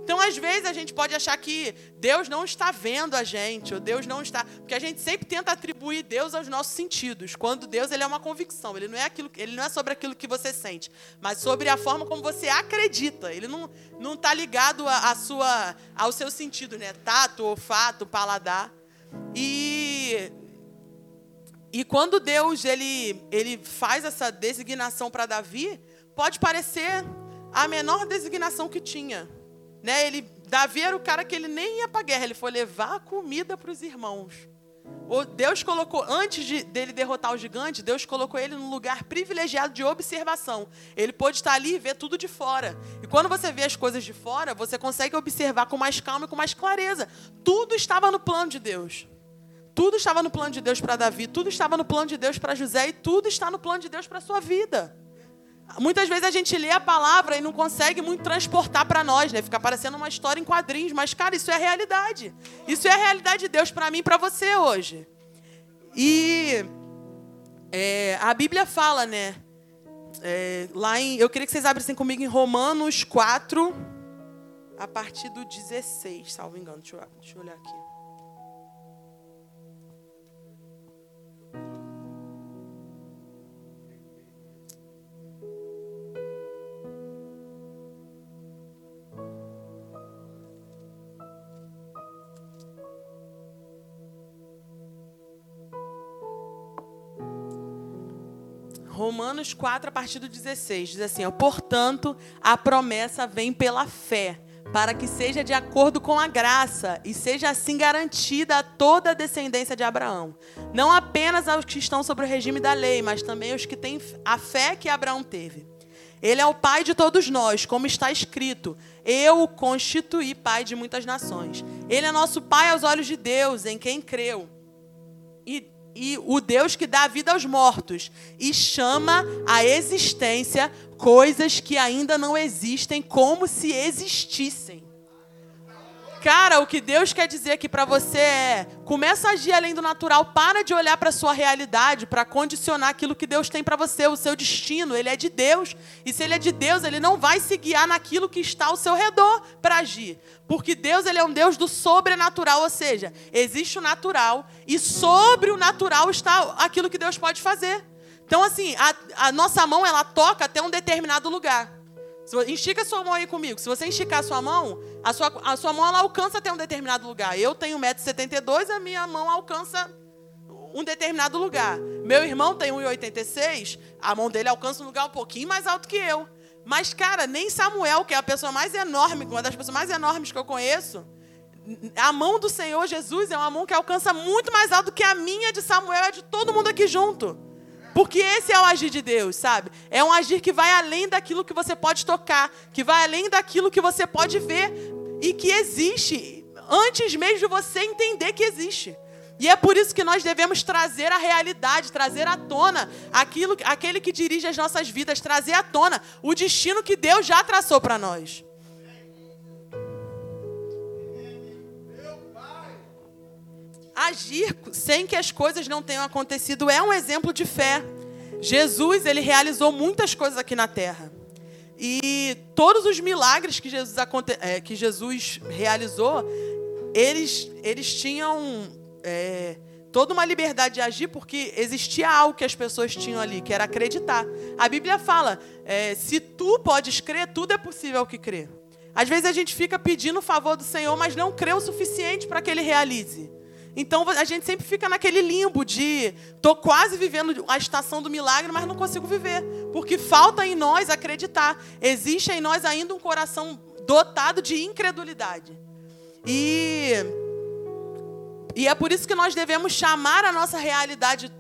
Então, às vezes, a gente pode achar que Deus não está vendo a gente, ou Deus não está. Porque a gente sempre tenta atribuir Deus aos nossos sentidos. Quando Deus ele é uma convicção, ele não é, aquilo, ele não é sobre aquilo que você sente, mas sobre a forma como você acredita. Ele não está ligado a, a, sua, ao seu sentido, né? Tato, olfato, paladar. E, e quando Deus ele, ele faz essa designação para Davi, pode parecer a menor designação que tinha. Né? Ele, Davi era o cara que ele nem ia para a guerra, ele foi levar comida para os irmãos. Deus colocou, antes de, dele derrotar o gigante, Deus colocou ele num lugar privilegiado de observação. Ele pôde estar ali e ver tudo de fora. E quando você vê as coisas de fora, você consegue observar com mais calma e com mais clareza. Tudo estava no plano de Deus. Tudo estava no plano de Deus para Davi, tudo estava no plano de Deus para José e tudo está no plano de Deus para a sua vida. Muitas vezes a gente lê a palavra e não consegue muito transportar para nós, né? Fica parecendo uma história em quadrinhos, mas cara, isso é realidade. Isso é a realidade de Deus para mim para você hoje. E é, a Bíblia fala, né? É, lá em, eu queria que vocês abrissem comigo em Romanos 4, a partir do 16, salvo engano. Deixa eu, deixa eu olhar aqui. Romanos 4, a partir do 16, diz assim: ó, Portanto, a promessa vem pela fé, para que seja de acordo com a graça e seja assim garantida a toda a descendência de Abraão. Não apenas aos que estão sobre o regime da lei, mas também aos que têm a fé que Abraão teve. Ele é o pai de todos nós, como está escrito: Eu o constituí pai de muitas nações. Ele é nosso pai aos olhos de Deus, em quem creu. E e o Deus que dá vida aos mortos e chama à existência coisas que ainda não existem como se existissem. Cara, o que Deus quer dizer aqui para você é: começa a agir além do natural, para de olhar para sua realidade, para condicionar aquilo que Deus tem para você, o seu destino. Ele é de Deus. E se ele é de Deus, ele não vai se guiar naquilo que está ao seu redor para agir. Porque Deus ele é um Deus do sobrenatural, ou seja, existe o natural e sobre o natural está aquilo que Deus pode fazer. Então, assim, a, a nossa mão ela toca até um determinado lugar. Estica sua mão aí comigo. Se você esticar sua mão, a sua, a sua mão ela alcança até um determinado lugar. Eu tenho 1,72m, a minha mão alcança um determinado lugar. Meu irmão tem 1,86, a mão dele alcança um lugar um pouquinho mais alto que eu. Mas, cara, nem Samuel, que é a pessoa mais enorme, uma das pessoas mais enormes que eu conheço, a mão do Senhor Jesus é uma mão que alcança muito mais alto que a minha de Samuel e de todo mundo aqui junto. Porque esse é o agir de Deus, sabe? É um agir que vai além daquilo que você pode tocar, que vai além daquilo que você pode ver e que existe antes mesmo de você entender que existe. E é por isso que nós devemos trazer a realidade, trazer à tona aquilo, aquele que dirige as nossas vidas, trazer à tona o destino que Deus já traçou para nós. Agir sem que as coisas não tenham acontecido é um exemplo de fé. Jesus, ele realizou muitas coisas aqui na terra. E todos os milagres que Jesus, é, que Jesus realizou, eles, eles tinham é, toda uma liberdade de agir porque existia algo que as pessoas tinham ali, que era acreditar. A Bíblia fala: é, se tu podes crer, tudo é possível que crer. Às vezes a gente fica pedindo o favor do Senhor, mas não crê o suficiente para que Ele realize. Então a gente sempre fica naquele limbo de tô quase vivendo a estação do milagre, mas não consigo viver, porque falta em nós acreditar. Existe em nós ainda um coração dotado de incredulidade. E e é por isso que nós devemos chamar a nossa realidade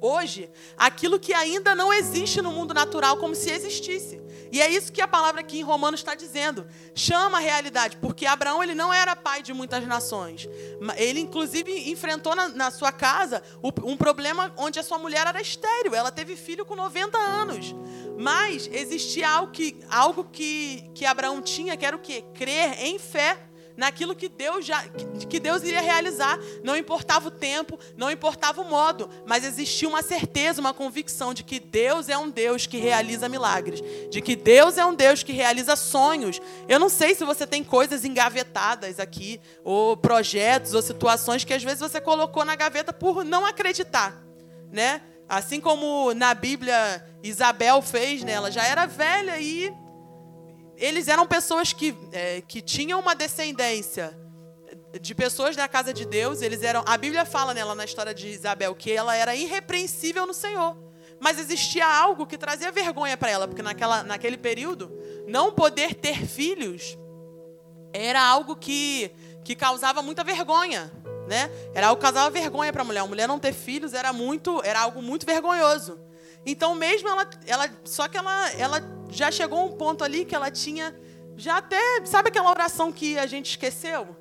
hoje aquilo que ainda não existe no mundo natural como se existisse. E é isso que a palavra aqui em Romanos está dizendo. Chama a realidade, porque Abraão ele não era pai de muitas nações. Ele, inclusive, enfrentou na, na sua casa um problema onde a sua mulher era estéril. Ela teve filho com 90 anos. Mas existia algo que, algo que, que Abraão tinha, que era o quê? Crer em fé naquilo que Deus já que Deus iria realizar. Não importava o tempo, não importava o modo, mas existia uma certeza, uma convicção de que Deus é um Deus que realiza milagres, de que Deus é um Deus que realiza sonhos. Eu não sei se você tem coisas engavetadas aqui, ou projetos, ou situações que às vezes você colocou na gaveta por não acreditar, né? Assim como na Bíblia Isabel fez, né? Ela já era velha e eles eram pessoas que, é, que tinham uma descendência de pessoas da casa de Deus. Eles eram. A Bíblia fala nela na história de Isabel que ela era irrepreensível no Senhor. Mas existia algo que trazia vergonha para ela, porque naquela, naquele período, não poder ter filhos era algo que, que causava muita vergonha. Né? Era algo que causava vergonha para a mulher. A mulher não ter filhos era muito, era algo muito vergonhoso. Então, mesmo ela, ela só que ela, ela já chegou um ponto ali que ela tinha, já até, sabe aquela oração que a gente esqueceu?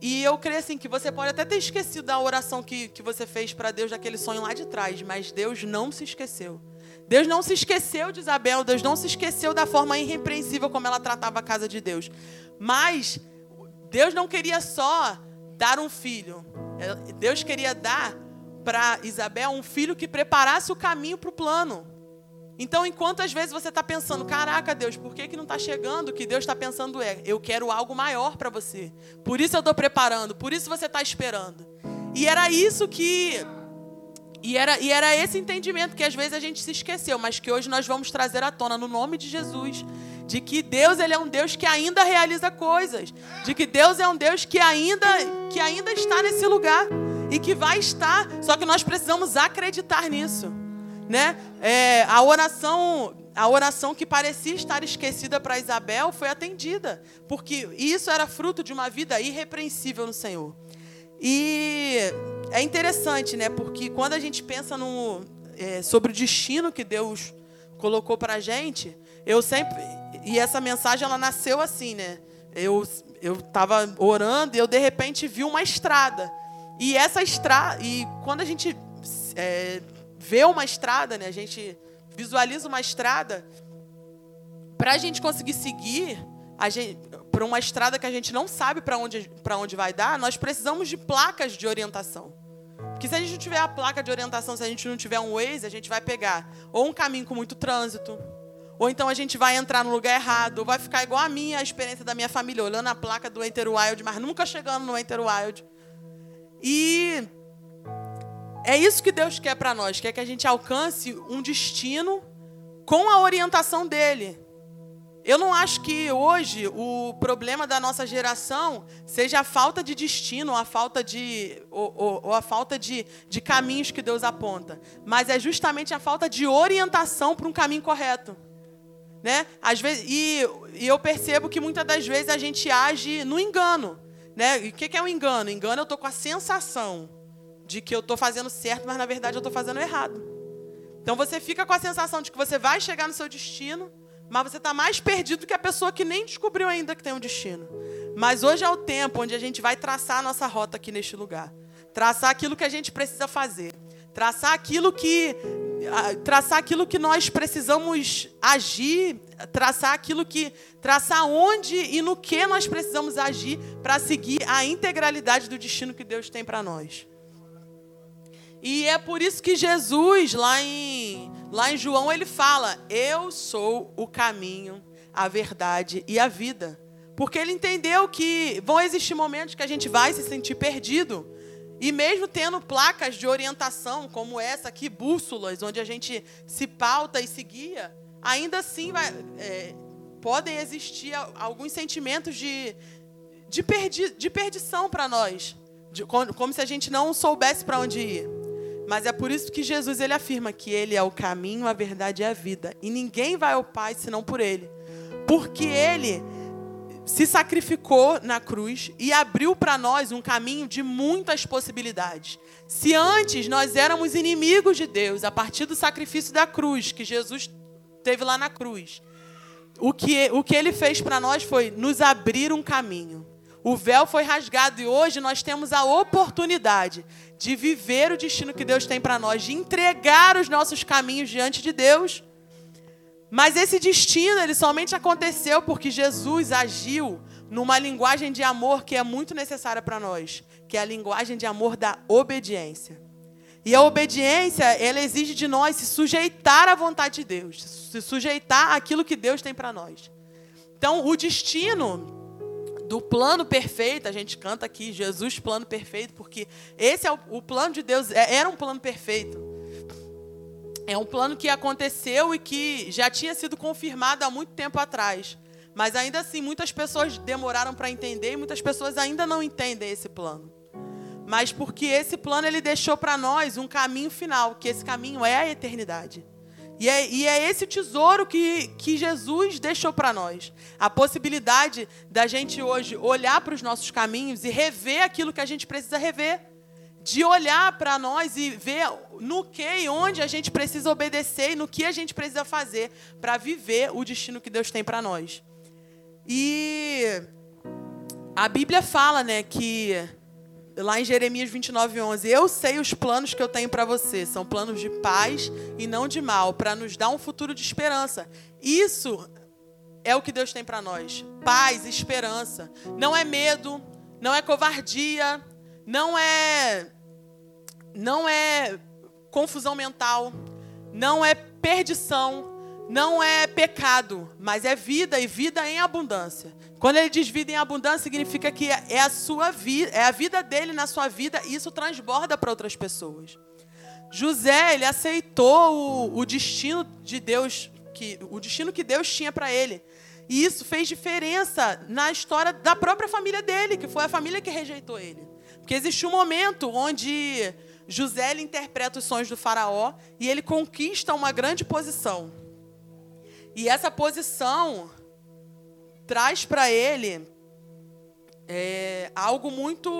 E eu creio assim que você pode até ter esquecido da oração que, que você fez para Deus daquele sonho lá de trás, mas Deus não se esqueceu. Deus não se esqueceu de Isabel, Deus não se esqueceu da forma irrepreensível como ela tratava a casa de Deus. Mas Deus não queria só dar um filho. Deus queria dar para Isabel um filho que preparasse o caminho para o plano. Então, enquanto às vezes você está pensando, caraca, Deus, por que, que não está chegando? O que Deus está pensando é, eu quero algo maior para você. Por isso eu estou preparando, por isso você está esperando. E era isso que. E era, e era esse entendimento que às vezes a gente se esqueceu, mas que hoje nós vamos trazer à tona no nome de Jesus. De que Deus ele é um Deus que ainda realiza coisas. De que Deus é um Deus que ainda, que ainda está nesse lugar e que vai estar, só que nós precisamos acreditar nisso, né? É, a oração, a oração que parecia estar esquecida para Isabel foi atendida, porque isso era fruto de uma vida irrepreensível no Senhor. E é interessante, né? Porque quando a gente pensa no, é, sobre o destino que Deus colocou para a gente, eu sempre e essa mensagem ela nasceu assim, né? Eu eu estava orando e eu de repente vi uma estrada e essa estrada, e quando a gente é, vê uma estrada, né, a gente visualiza uma estrada, para a gente conseguir seguir para uma estrada que a gente não sabe para onde, onde vai dar, nós precisamos de placas de orientação. Porque se a gente não tiver a placa de orientação, se a gente não tiver um Waze, a gente vai pegar ou um caminho com muito trânsito, ou então a gente vai entrar no lugar errado, ou vai ficar igual a minha a experiência da minha família, olhando a placa do Enter Wild, mas nunca chegando no Enter Wild. E é isso que Deus quer para nós, quer que a gente alcance um destino com a orientação dele. eu não acho que hoje o problema da nossa geração seja a falta de destino, a falta de, ou, ou, ou, a falta de, de caminhos que Deus aponta, mas é justamente a falta de orientação para um caminho correto. Né? Às vezes, e, e eu percebo que muitas das vezes a gente age no engano. Né? E o que é o engano? Engano, eu estou com a sensação de que eu estou fazendo certo, mas na verdade eu estou fazendo errado. Então você fica com a sensação de que você vai chegar no seu destino, mas você está mais perdido do que a pessoa que nem descobriu ainda que tem um destino. Mas hoje é o tempo onde a gente vai traçar a nossa rota aqui neste lugar. Traçar aquilo que a gente precisa fazer. Traçar aquilo que traçar aquilo que nós precisamos agir, traçar aquilo que traçar onde e no que nós precisamos agir para seguir a integralidade do destino que Deus tem para nós. E é por isso que Jesus, lá em, lá em João, ele fala: Eu sou o caminho, a verdade e a vida. Porque ele entendeu que vão existir momentos que a gente vai se sentir perdido. E mesmo tendo placas de orientação, como essa aqui, bússolas, onde a gente se pauta e se guia, ainda assim vai, é, podem existir alguns sentimentos de, de, perdi, de perdição para nós. De, como se a gente não soubesse para onde ir. Mas é por isso que Jesus ele afirma que ele é o caminho, a verdade e a vida. E ninguém vai ao Pai senão por ele. Porque ele se sacrificou na cruz e abriu para nós um caminho de muitas possibilidades. Se antes nós éramos inimigos de Deus, a partir do sacrifício da cruz que Jesus teve lá na cruz, o que, o que ele fez para nós foi nos abrir um caminho. O véu foi rasgado e hoje nós temos a oportunidade de viver o destino que Deus tem para nós, de entregar os nossos caminhos diante de Deus. Mas esse destino, ele somente aconteceu porque Jesus agiu numa linguagem de amor que é muito necessária para nós, que é a linguagem de amor da obediência. E a obediência, ela exige de nós se sujeitar à vontade de Deus, se sujeitar àquilo que Deus tem para nós. Então, o destino do plano perfeito, a gente canta aqui, Jesus, plano perfeito, porque esse é o, o plano de Deus, é, era um plano perfeito. É um plano que aconteceu e que já tinha sido confirmado há muito tempo atrás. Mas ainda assim, muitas pessoas demoraram para entender e muitas pessoas ainda não entendem esse plano. Mas porque esse plano ele deixou para nós um caminho final, que esse caminho é a eternidade. E é, e é esse tesouro que, que Jesus deixou para nós. A possibilidade da gente hoje olhar para os nossos caminhos e rever aquilo que a gente precisa rever. De olhar para nós e ver no que e onde a gente precisa obedecer e no que a gente precisa fazer para viver o destino que Deus tem para nós. E a Bíblia fala, né, que lá em Jeremias 29, 11, eu sei os planos que eu tenho para você, são planos de paz e não de mal, para nos dar um futuro de esperança. Isso é o que Deus tem para nós: paz, esperança. Não é medo, não é covardia, não é não é confusão mental, não é perdição, não é pecado, mas é vida e vida em abundância. Quando ele diz vida em abundância, significa que é a sua vida, é a vida dele na sua vida e isso transborda para outras pessoas. José, ele aceitou o, o destino de Deus, que, o destino que Deus tinha para ele. E isso fez diferença na história da própria família dele, que foi a família que rejeitou ele. Porque existe um momento onde José interpreta os sonhos do faraó e ele conquista uma grande posição. E essa posição traz para ele é, algo muito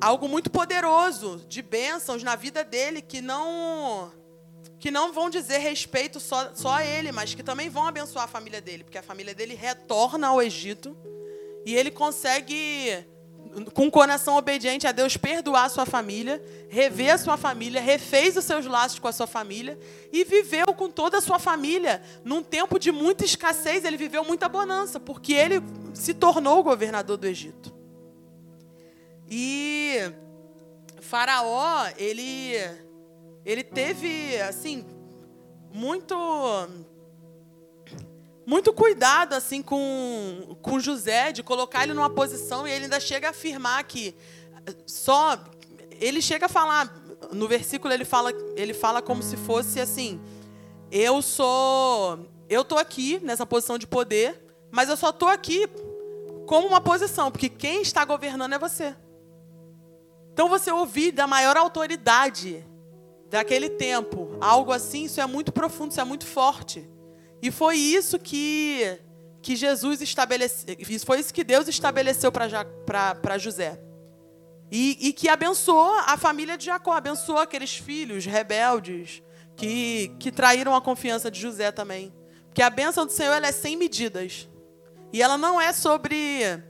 algo muito poderoso de bênçãos na vida dele que não que não vão dizer respeito só, só a ele, mas que também vão abençoar a família dele, porque a família dele retorna ao Egito e ele consegue com o coração obediente a Deus, perdoar a sua família, rever a sua família, refez os seus laços com a sua família e viveu com toda a sua família. Num tempo de muita escassez, ele viveu muita bonança, porque ele se tornou governador do Egito. E Faraó, ele, ele teve, assim, muito muito cuidado assim com, com José, de colocar ele numa posição e ele ainda chega a afirmar que só ele chega a falar no versículo ele fala ele fala como se fosse assim: eu sou eu estou aqui nessa posição de poder, mas eu só estou aqui como uma posição, porque quem está governando é você. Então você ouvir da maior autoridade daquele tempo, algo assim, isso é muito profundo, isso é muito forte. E foi isso que que Jesus estabeleceu, foi isso que Deus estabeleceu para José. E, e, que abençoou a família de Jacó, abençoou aqueles filhos rebeldes que, que traíram a confiança de José também. Porque a bênção do Senhor é sem medidas. E ela não é sobre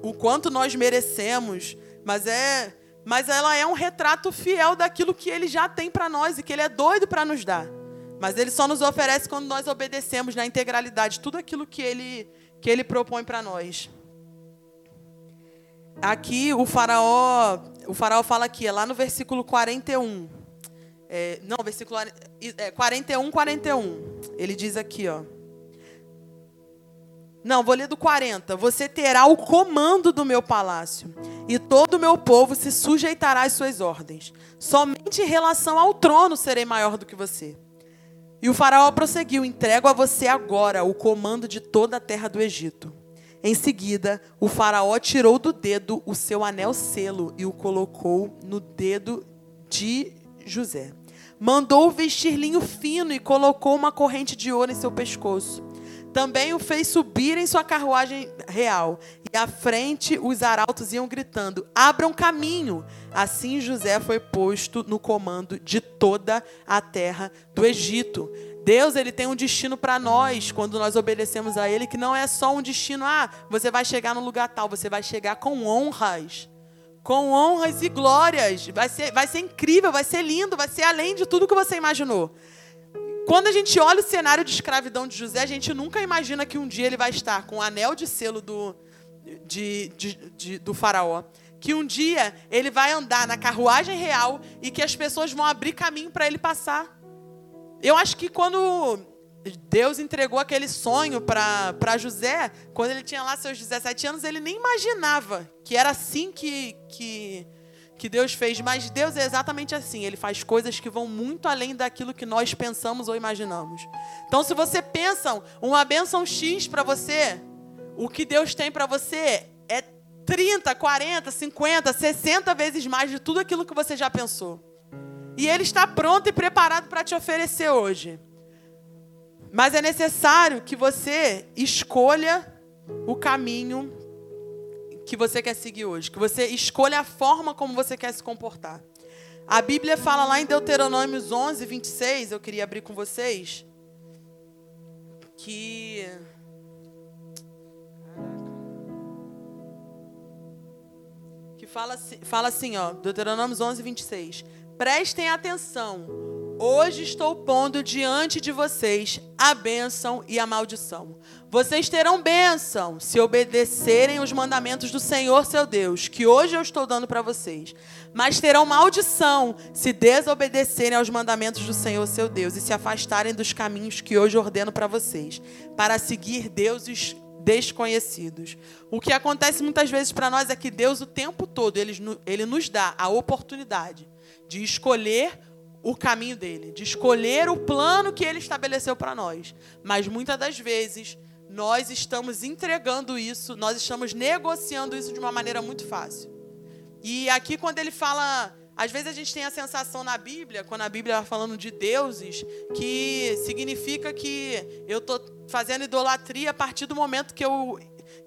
o quanto nós merecemos, mas é, mas ela é um retrato fiel daquilo que ele já tem para nós e que ele é doido para nos dar. Mas ele só nos oferece quando nós obedecemos na integralidade tudo aquilo que ele que ele propõe para nós. Aqui o faraó, o faraó fala aqui, é lá no versículo 41. É, não, versículo é, 41, 41. Ele diz aqui, ó. Não, vou ler do 40. Você terá o comando do meu palácio, e todo o meu povo se sujeitará às suas ordens. Somente em relação ao trono serei maior do que você. E o faraó prosseguiu: Entrego a você agora o comando de toda a terra do Egito. Em seguida, o faraó tirou do dedo o seu anel selo e o colocou no dedo de José. Mandou vestir linho fino e colocou uma corrente de ouro em seu pescoço. Também o fez subir em sua carruagem real. E à frente os arautos iam gritando: Abram caminho. Assim José foi posto no comando de toda a terra do Egito. Deus ele tem um destino para nós quando nós obedecemos a Ele, que não é só um destino, ah, você vai chegar no lugar tal, você vai chegar com honras. Com honras e glórias. Vai ser, vai ser incrível, vai ser lindo, vai ser além de tudo que você imaginou. Quando a gente olha o cenário de escravidão de José, a gente nunca imagina que um dia ele vai estar com o anel de selo do, de, de, de, do faraó. Que um dia ele vai andar na carruagem real e que as pessoas vão abrir caminho para ele passar. Eu acho que quando Deus entregou aquele sonho para José, quando ele tinha lá seus 17 anos, ele nem imaginava que era assim que, que que Deus fez, mas Deus é exatamente assim. Ele faz coisas que vão muito além daquilo que nós pensamos ou imaginamos. Então, se você pensa uma bênção X para você, o que Deus tem para você é 30, 40, 50, 60 vezes mais de tudo aquilo que você já pensou. E Ele está pronto e preparado para te oferecer hoje. Mas é necessário que você escolha o caminho que você quer seguir hoje, que você escolha a forma como você quer se comportar. A Bíblia fala lá em Deuteronômios 11, 26, eu queria abrir com vocês, que. Fala, fala assim, ó, Deuteronômios 11, 26. Prestem atenção, Hoje estou pondo diante de vocês a bênção e a maldição. Vocês terão bênção se obedecerem os mandamentos do Senhor seu Deus, que hoje eu estou dando para vocês. Mas terão maldição se desobedecerem aos mandamentos do Senhor seu Deus e se afastarem dos caminhos que hoje ordeno para vocês, para seguir deuses desconhecidos. O que acontece muitas vezes para nós é que Deus, o tempo todo, ele, ele nos dá a oportunidade de escolher o caminho dele, de escolher o plano que ele estabeleceu para nós. Mas muitas das vezes nós estamos entregando isso, nós estamos negociando isso de uma maneira muito fácil. E aqui quando ele fala, às vezes a gente tem a sensação na Bíblia, quando a Bíblia está falando de deuses, que significa que eu estou fazendo idolatria a partir do momento que eu,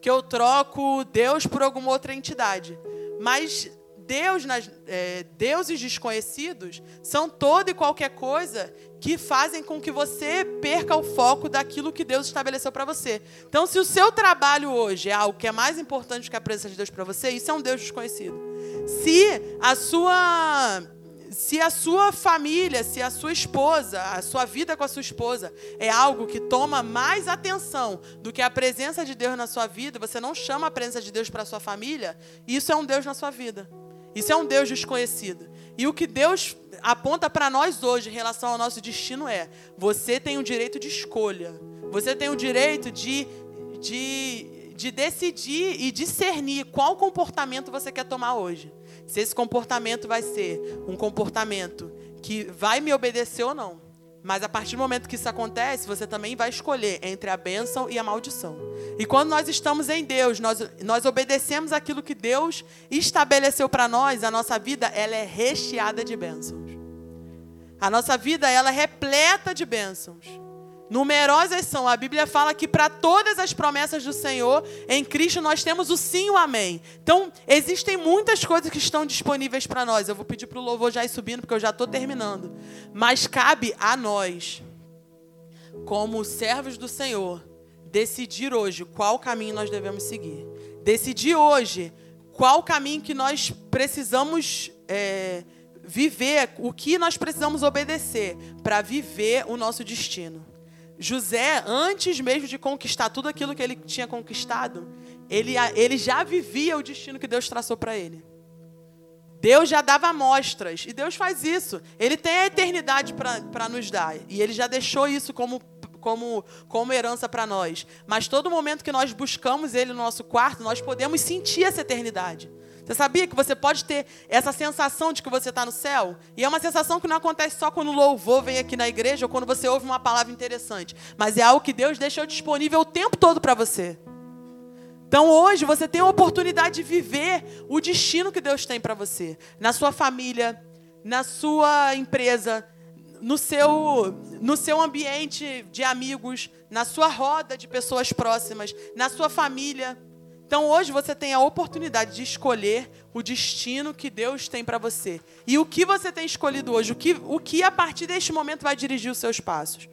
que eu troco Deus por alguma outra entidade. Mas Deus nas, é, deuses desconhecidos são toda e qualquer coisa que fazem com que você perca o foco daquilo que Deus estabeleceu para você. Então, se o seu trabalho hoje é algo que é mais importante que a presença de Deus para você, isso é um Deus desconhecido. Se a sua se a sua família, se a sua esposa, a sua vida com a sua esposa é algo que toma mais atenção do que a presença de Deus na sua vida, você não chama a presença de Deus para a sua família, isso é um Deus na sua vida. Isso é um Deus desconhecido. E o que Deus aponta para nós hoje em relação ao nosso destino é: você tem o direito de escolha. Você tem o direito de, de, de decidir e discernir qual comportamento você quer tomar hoje. Se esse comportamento vai ser um comportamento que vai me obedecer ou não. Mas a partir do momento que isso acontece, você também vai escolher entre a bênção e a maldição. E quando nós estamos em Deus, nós, nós obedecemos aquilo que Deus estabeleceu para nós, a nossa vida ela é recheada de bênçãos. A nossa vida ela é repleta de bênçãos. Numerosas são. A Bíblia fala que para todas as promessas do Senhor, em Cristo nós temos o sim e o amém. Então, existem muitas coisas que estão disponíveis para nós. Eu vou pedir para o louvor já ir subindo, porque eu já estou terminando. Mas cabe a nós, como servos do Senhor, decidir hoje qual caminho nós devemos seguir. Decidir hoje qual caminho que nós precisamos é, viver, o que nós precisamos obedecer para viver o nosso destino. José, antes mesmo de conquistar tudo aquilo que ele tinha conquistado, ele, ele já vivia o destino que Deus traçou para ele. Deus já dava amostras, e Deus faz isso. Ele tem a eternidade para nos dar, e Ele já deixou isso como, como, como herança para nós. Mas todo momento que nós buscamos Ele no nosso quarto, nós podemos sentir essa eternidade. Você sabia que você pode ter essa sensação de que você está no céu? E é uma sensação que não acontece só quando o louvor vem aqui na igreja ou quando você ouve uma palavra interessante, mas é algo que Deus deixou disponível o tempo todo para você. Então hoje você tem a oportunidade de viver o destino que Deus tem para você, na sua família, na sua empresa, no seu, no seu ambiente de amigos, na sua roda de pessoas próximas, na sua família. Então hoje você tem a oportunidade de escolher o destino que Deus tem para você. E o que você tem escolhido hoje? O que, o que a partir deste momento vai dirigir os seus passos?